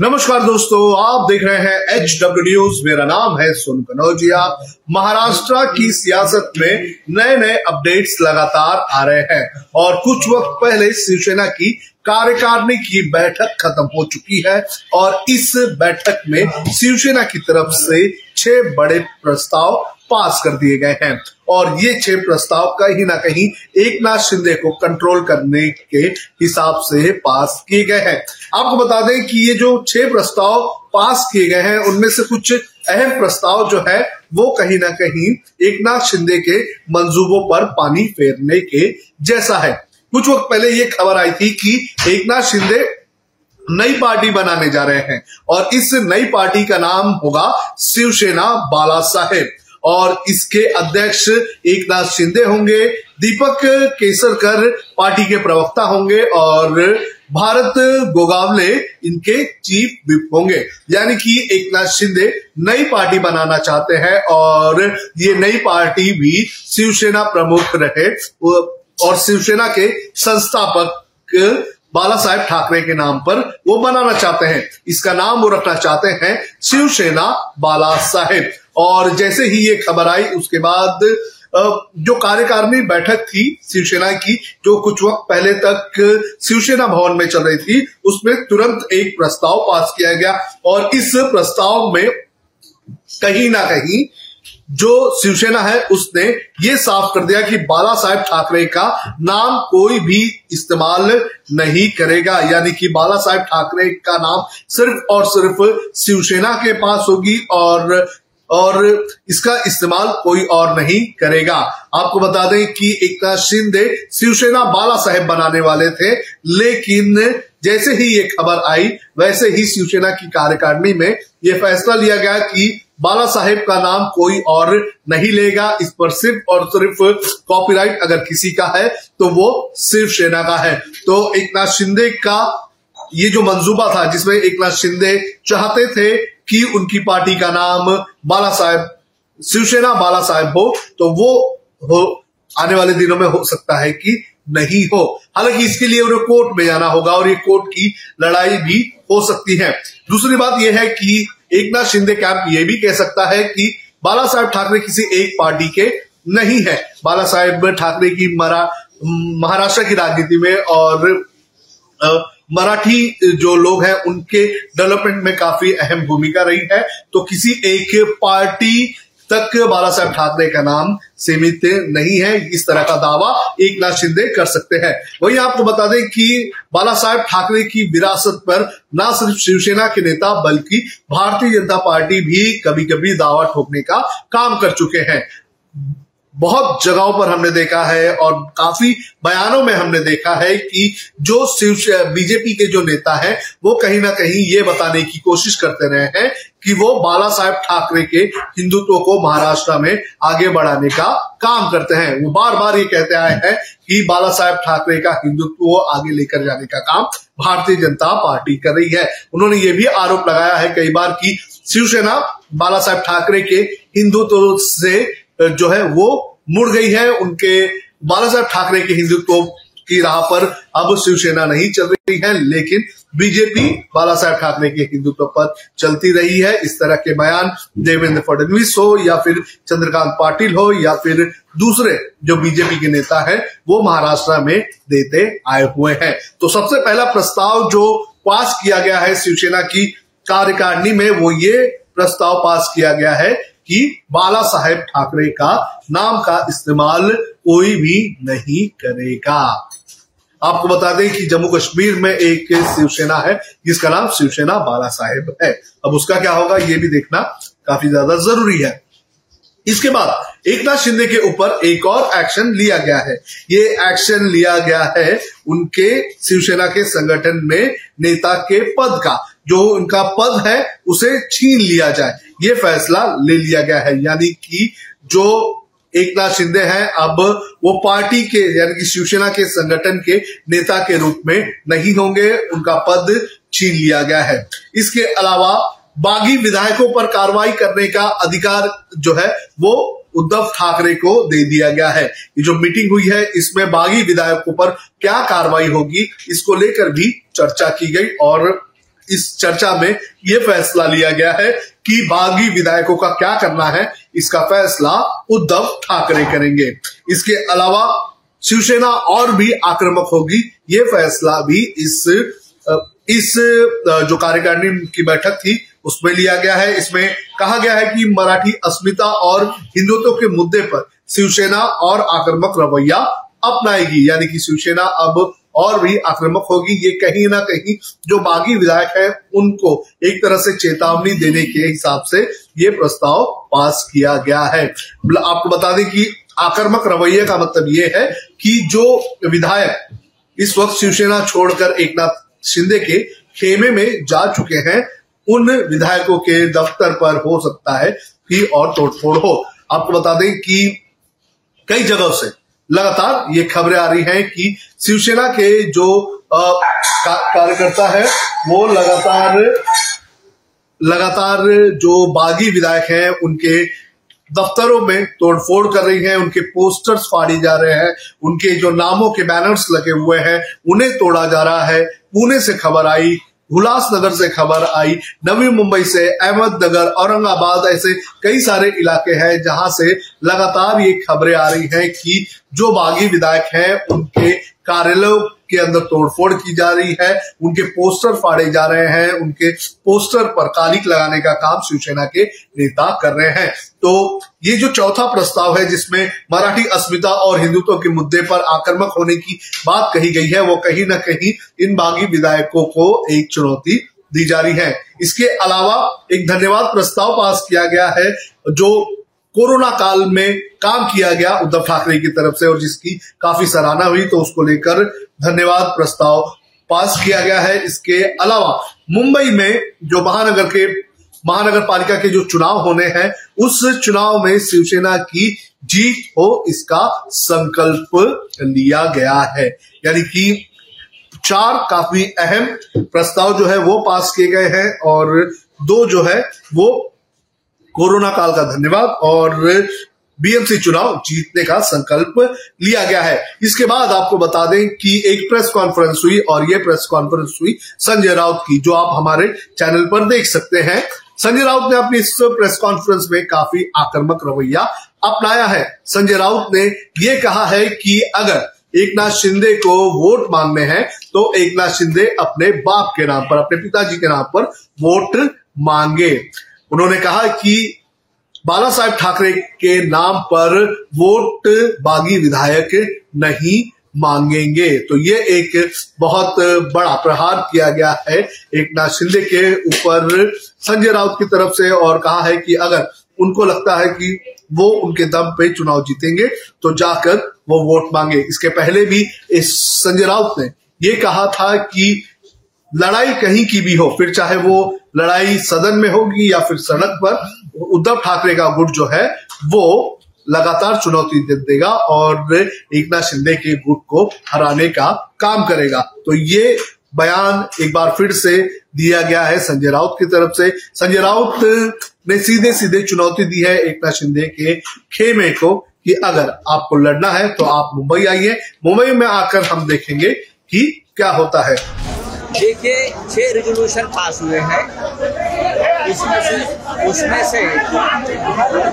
नमस्कार दोस्तों, आप देख रहे हैं एच डब्ल्यू न्यूज़ मेरा नाम है सोनू कनौजिया महाराष्ट्र की सियासत में नए नए अपडेट्स लगातार आ रहे हैं और कुछ वक्त पहले शिवसेना की कार्यकारिणी की बैठक खत्म हो चुकी है और इस बैठक में शिवसेना की तरफ़ से छह बड़े प्रस्ताव पास कर दिए गए हैं। और ये छह प्रस्ताव कहीं ना कहीं एक नाथ शिंदे को कंट्रोल करने के हिसाब से पास किए गए हैं। आपको बता दें कि ये जो छह प्रस्ताव पास किए गए हैं, उनमें से कुछ अहम प्रस्ताव जो है, वो कहीं ना कहीं एक नाथ शिंदे के मंसूबों पर पानी फेरने के जैसा है। कुछ वक्त पहले ये खबर आई थी कि एक नाथ शिंदे नई पार्टी बनाने जा रहे हैं और इस नई पार्टी का नाम होगा शिवसेना बाला साहेब और इसके अध्यक्ष एक नाथ शिंदे होंगे, दीपक केसरकर पार्टी के प्रवक्ता होंगे और भारत गोगावले इनके चीफ विप होंगे। यानी कि एक नाथ शिंदे नई पार्टी बनाना चाहते हैं और ये नई पार्टी भी शिवसेना प्रमुख रहे और शिवसेना के संस्थापक बाला साहेब ठाकरे के नाम पर वो बनाना चाहते हैं। इसका नाम वो रखना चाहते हैं शिवसेना बाला साहेब। और जैसे ही ये खबर आई, उसके बाद जो कार्यकारिणी बैठक थी शिवसेना की, जो कुछ वक्त पहले तक शिवसेना भवन में चल रही थी, उसमें तुरंत एक प्रस्ताव पास किया गया और इस प्रस्ताव में कहीं ना कहीं जो शिवसेना है, उसने ये साफ़ कर दिया कि बाला साहेब ठाकरे का नाम कोई भी इस्तेमाल नहीं करेगा। यानी कि बाला साहेब ठाकरे का नाम सिर्फ़ और सिर्फ़ शिवसेना के पास होगी और और इसका इस्तेमाल कोई और नहीं करेगा। आपको बता दें कि एकनाथ शिंदे शिवसेना बाला साहेब बनाने वाले थे, लेकिन जैसे ही ये खबर आई, वैसे ही शिवसेना की कार्यकारिणी में यह फैसला लिया गया कि बाला साहेब का नाम कोई और नहीं लेगा। इस पर सिर्फ़ और सिर्फ़ कॉपीराइट अगर किसी का है तो वो सिर्फ़ सेना का है। तो एक नाथ शिंदे का ये जो मंसूबा था, जिसमें एक नाथ शिंदे चाहते थे कि उनकी पार्टी का नाम बाला साहेब, शिवसेना बाला साहेब हो तो वो हो, आने वाले दिनों में हो सकता है कि नहीं हो। हालाँकि इसके लिए उन्हें कोर्ट में जाना होगा और ये कोर्ट की लड़ाई भी हो सकती है। दूसरी बात यह है कि एक नाथ शिंदे कैंप ये भी कह सकता है कि बाला साहेब ठाकरे किसी एक पार्टी के नहीं है। बाला साहेब ठाकरे की महाराष्ट्र की राजनीति में और मराठी जो लोग हैं, उनके डेवलपमेंट में काफ़ी अहम भूमिका रही है। तो किसी एक पार्टी तक बाला साहेब ठाकरे का नाम सीमित नहीं है। इस तरह का दावा एक नाथ शिंदे कर सकते हैं। वही आपको बता दें कि बाला साहेब ठाकरे की विरासत पर न सिर्फ़ शिवसेना के नेता, बल्कि भारतीय जनता पार्टी भी कभी कभी दावा ठोकने का काम कर चुके हैं। बहुत जगहों पर हमने देखा है और काफ़ी बयानों में हमने देखा है कि जो शिव बीजेपी के जो नेता हैं, वो कहीं ना कहीं ये बताने की कोशिश करते रहे हैं कि वो बाला साहेब ठाकरे के हिंदुत्व को महाराष्ट्र में आगे बढ़ाने का काम करते हैं। वो बार बार ये कहते आए हैं कि बाला साहेब ठाकरे का हिंदुत्व आगे लेकर जाने का काम भारतीय जनता पार्टी कर रही है। उन्होंने ये भी आरोप लगाया है कई बार कि शिवसेना बाला साहेब ठाकरे के हिंदुत्व से जो है, वो मुड़ गई है उनके बाला साहब ठाकरे के हिंदुत्व की राह पर। अब शिवसेना नहीं चल रही है, लेकिन बीजेपी बाला साहब ठाकरे के हिंदुत्व पर चलती रही है। इस तरह के बयान देवेंद्र फडणवीस हो, या फिर चंद्रकांत पाटिल हो, या फिर दूसरे जो बीजेपी के नेता है, वो महाराष्ट्र में देते आए हुए हैं। तो सबसे पहला प्रस्ताव जो पास किया गया है शिवसेना की कार्यकारिणी में, वो ये प्रस्ताव पास किया गया है कि बाला साहेब ठाकरे का नाम का इस्तेमाल कोई भी नहीं करेगा। आपको बता दें कि जम्मू कश्मीर में एक शिवसेना है, जिसका नाम शिवसेना बाला साहेब है। अब उसका क्या होगा, ये भी देखना काफ़ी ज़्यादा ज़रूरी है। इसके बाद एक नाथ शिंदे के ऊपर एक और एक्शन लिया गया है। ये एक्शन लिया गया है उनके शिवसेना के संगठन में नेता के पद का। जो उनका पद है, उसे छीन लिया जाए। ये फैसला ले लिया गया है। यानी कि जो एक नाथ शिंदे हैं, अब वो पार्टी के, यानी कि शिवसेना के संगठन के नेता के रूप में नहीं होंगे। उनका पद छीन लिया गया है। इसके अलावा बागी विधायकों पर कार्रवाई करने का अधिकार जो है, वो उद्धव ठाकरे को दे दिया गया है। ये जो मीटिंग हुई है, इसमें बागी विधायकों पर क्या कार्रवाई होगी, इसको लेकर भी चर्चा की गई और इस चर्चा में यह फैसला लिया गया है कि बागी विधायकों का क्या करना है, इसका फैसला उद्धव ठाकरे करेंगे। इसके अलावा शिवसेना और भी आक्रामक होगी ये फैसला भी इस इस, जो कार्यकारिणी की बैठक थी, उसमें लिया गया है। इसमें कहा गया है कि मराठी अस्मिता और हिंदुत्व के मुद्दे पर शिवसेना और आक्रामक रवैया अपनाएगी, यानी कि शिवसेना अब और भी आक्रामक होगी, ये कहीं ना कहीं जो बागी विधायक है, उनको एक तरह से चेतावनी देने के हिसाब से ये प्रस्ताव पास किया गया है। आपको बता दें कि आक्रामक रवैये का मतलब ये है कि जो विधायक इस वक्त शिवसेना छोड़कर एक नाथ शिंदे के खेमे में जा चुके हैं, उन विधायकों के दफ्तर पर हो सकता है कि और तोड़फोड़ हो। आपको बता दें कि कई जगहों से लगातार ये खबरें आ रही हैं कि शिवसेना के जो कार्यकर्ता है, वो लगातार लगातार जो बागी विधायक हैं, उनके दफ्तरों में तोड़फोड़ कर रही हैं, उनके पोस्टर्स फाड़ी जा रहे हैं, उनके जो नामों के बैनर्स लगे हुए हैं, उन्हें तोड़ा जा रहा है, पुणे से खबर आई उल्लासनगर से खबर आई। नवी मुंबई से अहमदनगर, औरंगाबाद ऐसे कई सारे इलाके हैं जहाँ से लगातार ये खबरें आ रही हैं कि जो बागी विधायक हैं, उनके कार्यालयों के अंदर तोड़फोड़ की जा रही है, उनके पोस्टर फाड़े जा रहे हैं, उनके पोस्टर पर कालिक लगाने का काम शिवसेना के नेता कर रहे हैं। तो ये जो चौथा प्रस्ताव है, जिसमें मराठी अस्मिता और हिंदुत्व के मुद्दे पर आक्रमक होने की बात कही गई है, वो कहीं ना कहीं इन बागी विधायकों को एक चुनौती दी जा रही है। इसके अलावा एक धन्यवाद प्रस्ताव पास किया गया है, जो कोरोना काल में काम किया गया उद्धव ठाकरे की तरफ़ से और जिसकी काफ़ी सराहना हुई तो उसको लेकर धन्यवाद प्रस्ताव पास किया गया है। इसके अलावा मुंबई में जो महानगर के, महानगर पालिका के जो चुनाव होने हैं, उस चुनाव में शिवसेना की जीत हो, इसका संकल्प लिया गया है। यानी कि चार काफ़ी अहम प्रस्ताव जो है वो पास किए गए हैं और दो जो है वो कोरोना काल का धन्यवाद और बीएमसी चुनाव जीतने का संकल्प लिया गया है। इसके बाद आपको बता दें कि एक प्रेस कॉन्फ्रेंस हुई और ये प्रेस कॉन्फ्रेंस हुई संजय राउत की, जो आप हमारे चैनल पर देख सकते हैं। संजय राउत ने अपनी इस प्रेस कॉन्फ्रेंस में काफ़ी आक्रामक रवैया अपनाया है। संजय राउत ने यह कहा है कि अगर एक नाथ शिंदे को वोट मांगने हैं तो एक नाथ शिंदे अपने बाप के नाम पर, अपने पिताजी के नाम पर वोट मांगे। उन्होंने कहा कि बाला साहेब ठाकरे के नाम पर वोट बागी विधायक नहीं मांगेंगे। तो ये एक बहुत बड़ा प्रहार किया गया है। एक नाथ शिंदे के ऊपर संजय राउत की तरफ़ से और कहा है कि अगर उनको लगता है कि वो उनके दम पे चुनाव जीतेंगे तो जाकर वो वोट मांगे। इसके पहले भी इस संजय राउत ने ये कहा था कि लड़ाई कहीं की भी हो, फिर चाहे वो लड़ाई सदन में होगी या फिर सड़क पर, उद्धव ठाकरे का गुट जो है, वो लगातार चुनौती दे देगा और एक नाथ शिंदे के गुट को हराने का काम करेगा। तो ये बयान एक बार फिर से दिया गया है संजय राउत की तरफ़ से। संजय राउत ने सीधे सीधे चुनौती दी है एक नाथ शिंदे के खेमे को कि अगर आपको लड़ना है तो आप मुंबई आइए। मुंबई में आकर हम देखेंगे कि क्या होता है। देखिए, छह रेजोल्यूशन पास हुए हैं। इसमें से, उसमें से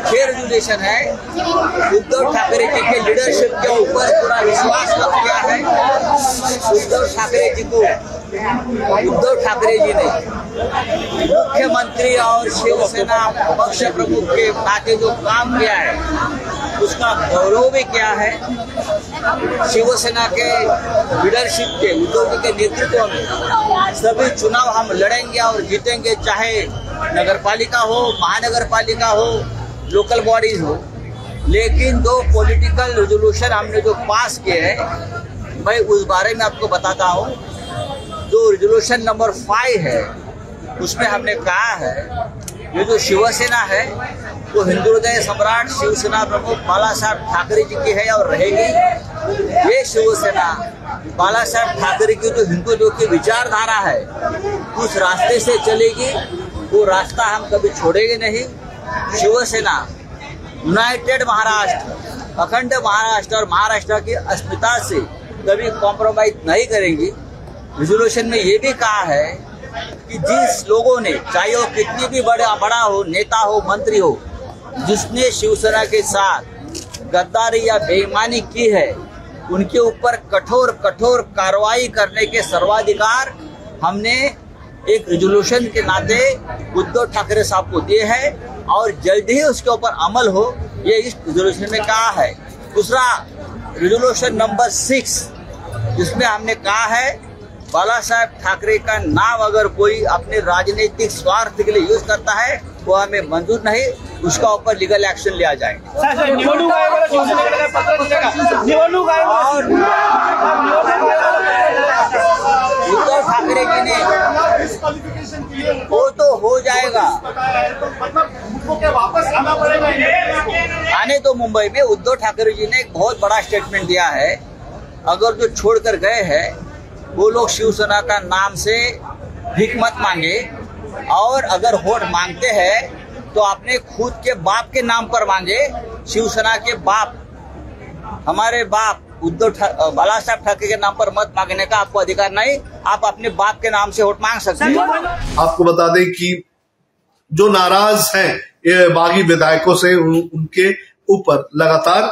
छह रेजोल्यूशन है। उद्धव ठाकरे जी के लीडरशिप के ऊपर पूरा विश्वास व्यक्त किया है। उद्धव ठाकरे जी को, उद्धव ठाकरे जी ने मुख्यमंत्री और शिवसेना पक्ष प्रमुख के नाते जो काम किया है, उसका गौरव भी क्या है। शिवसेना के लीडरशिप के जी के नेतृत्व में सभी चुनाव हम लड़ेंगे और जीतेंगे, चाहे नगर पालिका हो महानगर पालिका हो लोकल बॉडीज हो। लेकिन दो पॉलिटिकल रेजोल्यूशन हमने जो पास किए हैं, मैं उस बारे में आपको बताता हूँ। जो रेजोल्यूशन नंबर फाइव है, उसमें हमने कहा है, ये जो शिवसेना है वो हिंदू हृदय सम्राट शिवसेना प्रमुख बाला साहब ठाकरे जी की है और रहेगी। ये शिवसेना बाला साहब ठाकरे की जो हिंदुत्व की विचारधारा है, उस रास्ते से चलेगी, वो रास्ता हम कभी छोड़ेंगे नहीं। शिवसेना यूनाइटेड महाराष्ट्र, अखंड महाराष्ट्र और महाराष्ट्र की अस्मिता से कभी कॉम्प्रोमाइज नहीं करेंगी। रिजोल्यूशन में ये भी कहा है कि जिस लोगों ने, चाहे वो कितनी भी बड़ा बड़ा हो, नेता हो, मंत्री हो जिसने शिवसेना के साथ गद्दारी या बेईमानी की है, उनके ऊपर कठोर कठोर कार्रवाई करने के सर्वाधिकार हमने एक रेजोल्यूशन के नाते उद्धव ठाकरे साहब को दिए हैं और जल्द ही उसके ऊपर अमल हो, ये इस रेजोल्यूशन में कहा है। दूसरा रेजोल्यूशन नंबर सिक्स जिसमें हमने कहा है, बाला साहेब ठाकरे का नाम अगर कोई अपने राजनीतिक स्वार्थ के लिए यूज़ करता है वो हमें मंजूर नहीं उसका ऊपर लीगल एक्शन लिया जाएगा। निवडणूक और उद्धव ठाकरे जी ने वो तो हो जाएगा। आने तो मुंबई में उद्धव ठाकरे जी ने एक बहुत बड़ा स्टेटमेंट दिया है। अगर जो छोड़कर गए हैं वो लोग शिवसेना का नाम से भीख मत मांगे। और अगर वोट मांगते हैं तो अपने खुद के बाप के नाम पर मांगे। शिवसेना के बाप, हमारे बाप, उद्धव बाला साहब ठाकरे के नाम पर मत मांगने का आपको अधिकार नहीं। आप अपने बाप के नाम से वोट मांग सकते हैं। आपको बता दें कि जो नाराज़ हैं बागी विधायकों से, उन- उनके ऊपर लगातार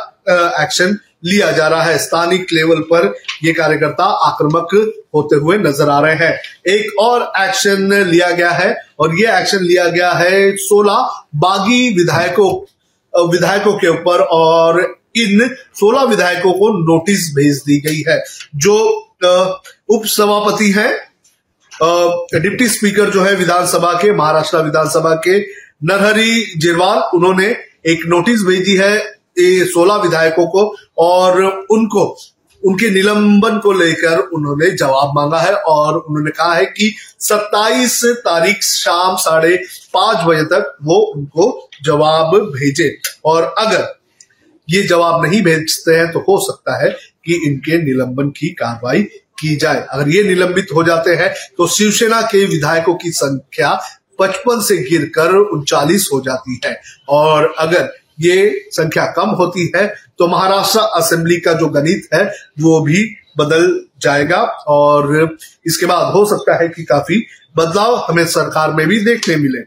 एक्शन लिया जा रहा है। स्थानिक लेवल पर ये कार्यकर्ता आक्रामक होते हुए नज़र आ रहे हैं। एक और एक्शन लिया गया है और ये एक्शन लिया गया है 16 बागी विधायकों विधायकों के ऊपर और इन 16 विधायकों को नोटिस भेज दी गई है। जो अ, उप सभापति हैं डिप्टी स्पीकर जो है विधानसभा के महाराष्ट्र विधानसभा के नरहरी जिरवाल उन्होंने एक नोटिस भेजी है सोलह विधायकों को और उनको, उनके निलंबन को लेकर उन्होंने जवाब मांगा है और उन्होंने कहा है कि 27 तारीख शाम साढ़े पाँच बजे तक वो उनको जवाब भेजे। और अगर ये जवाब नहीं भेजते हैं तो हो सकता है कि इनके निलंबन की कार्रवाई की जाए। अगर ये निलंबित हो जाते हैं तो शिवसेना के विधायकों की संख्या पचपन से गिरकर उनचालीस हो जाती है। और अगर ये संख्या कम होती है तो महाराष्ट्र असेंबली का जो गणित है वो भी बदल जाएगा। और इसके बाद हो सकता है कि काफ़ी बदलाव हमें सरकार में भी देखने मिले।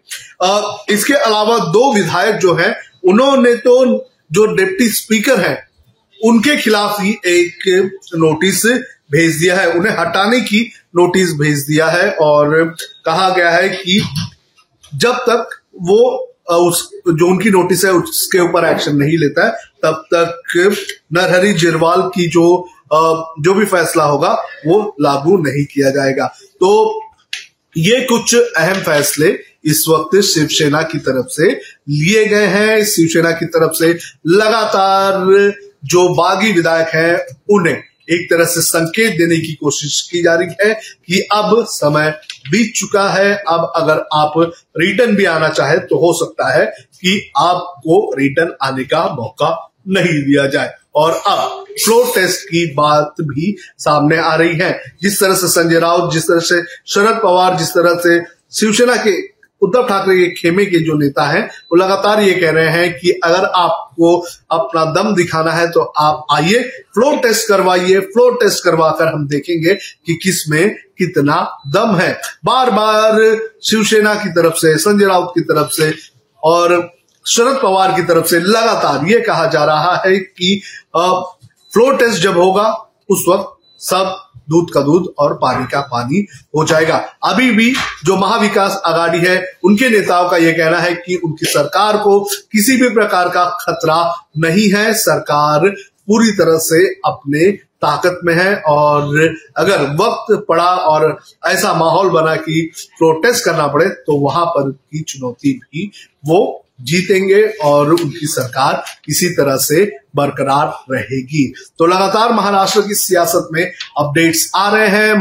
अ, इसके अलावा दो विधायक जो हैं उन्होंने तो जो डिप्टी स्पीकर हैं उनके खिलाफ ही एक नोटिस भेज दिया है। उन्हें हटाने की नोटिस भेज दिया है। और कहा गया है कि जब तक वो उस, जो उनकी नोटिस है, उसके ऊपर एक्शन नहीं लेता है। तब तक नरहरी जिरवाल की जो जो भी फैसला होगा, वो लागू नहीं किया जाएगा। तो ये कुछ अहम फैसले इस वक्त शिवसेना की तरफ़ से लिए गए हैं। शिवसेना की तरफ़ से लगातार जो बागी विधायक हैं, उन्हें एक तरह से संकेत देने की कोशिश की जा रही है कि अब समय बीत चुका है। अब अगर आप रिटर्न भी आना चाहे तो हो सकता है कि आपको रिटर्न आने का मौका नहीं दिया जाए। और अब फ्लोर टेस्ट की बात भी सामने आ रही है। जिस तरह से संजय राउत, जिस तरह से शरद पवार, जिस तरह से शिवसेना के उद्धव ठाकरे के खेमे के जो नेता हैं, वो लगातार ये कह रहे हैं कि अगर आपको अपना दम दिखाना है तो आप आइए फ्लोर टेस्ट करवाइए फ्लोर टेस्ट करवाकर हम देखेंगे कि किसमें कितना दम है। बार बार शिवसेना की तरफ़ से, संजय राउत की तरफ़ से और शरद पवार की तरफ़ से लगातार ये कहा जा रहा है कि फ्लोर टेस्ट जब होगा, उस वक्त सब दूध का दूध और पानी का पानी हो जाएगा। अभी भी जो महाविकास आघाड़ी है, उनके नेताओं का यह कहना है कि उनकी सरकार को किसी भी प्रकार का खतरा नहीं है। सरकार पूरी तरह से अपने ताकत में है और अगर वक्त पड़ा और ऐसा माहौल बना कि प्रोटेस्ट करना पड़े तो वहाँ पर की चुनौती भी वो जीतेंगे और उनकी सरकार इसी तरह से बरकरार रहेगी। तो लगातार महाराष्ट्र की सियासत में अपडेट्स आ रहे हैं।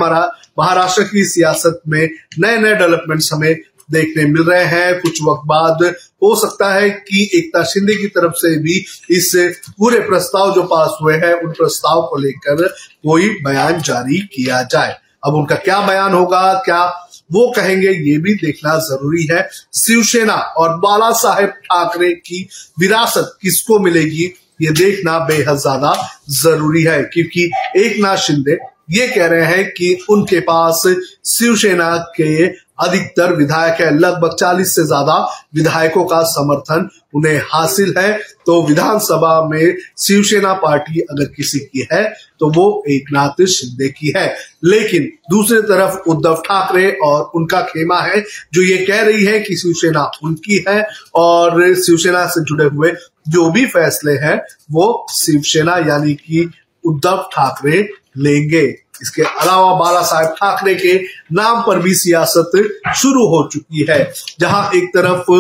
महाराष्ट्र की सियासत में नए नए डेवलपमेंट्स हमें देखने मिल रहे हैं। कुछ वक्त बाद हो सकता है कि एकता शिंदे की तरफ़ से भी इस पूरे प्रस्ताव जो पास हुए हैं, उन प्रस्ताव को लेकर कोई बयान जारी किया जाए। अब उनका क्या बयान होगा, क्या वो कहेंगे, ये भी देखना ज़रूरी है, शिवसेना और बाला साहेब ठाकरे की विरासत किसको मिलेगी? ये देखना बेहद ज़्यादा ज़रूरी है, क्योंकि एक नाथ शिंदे ये कह रहे हैं कि उनके पास शिवसेना के अधिकतर विधायक है। लगभग 40 से ज़्यादा विधायकों का समर्थन उन्हें हासिल है। तो विधानसभा में शिवसेना पार्टी अगर किसी की है तो वो एक नाथ शिंदे की है। लेकिन दूसरी तरफ़ उद्धव ठाकरे और उनका खेमा है, जो ये कह रही है कि शिवसेना उनकी है और शिवसेना से जुड़े हुए जो भी फैसले हैं, वो शिवसेना यानी कि उद्धव ठाकरे लेंगे। इसके अलावा बाला साहेब ठाकरे के नाम पर भी सियासत शुरू हो चुकी है। जहाँ एक तरफ़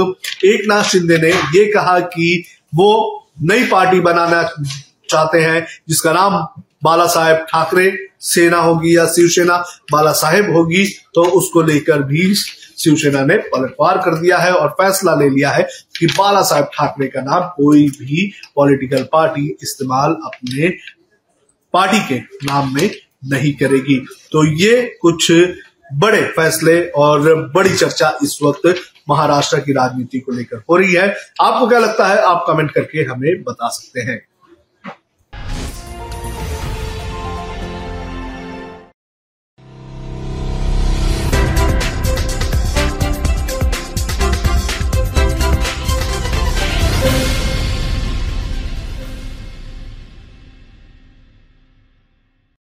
एक नाथ शिंदे ने ये कहा कि वो नई पार्टी बनाना चाहते हैं, जिसका नाम बाला साहेब ठाकरे, सेना होगी या शिवसेना, बाला साहेब होगी तो उसको लेकर भी शिवसेना ने पलटवार कर दिया है और फैसला ले लिया है कि बाला साहेब ठाकरे का नाम कोई भी पॉलिटिकल पार्टी इस्तेमाल अपने पार्टी के नाम में नहीं करेगी। तो ये कुछ बड़े फैसले और बड़ी चर्चा इस वक्त महाराष्ट्र की राजनीति को लेकर हो रही है। आपको क्या लगता है? आप कमेंट करके हमें बता सकते हैं।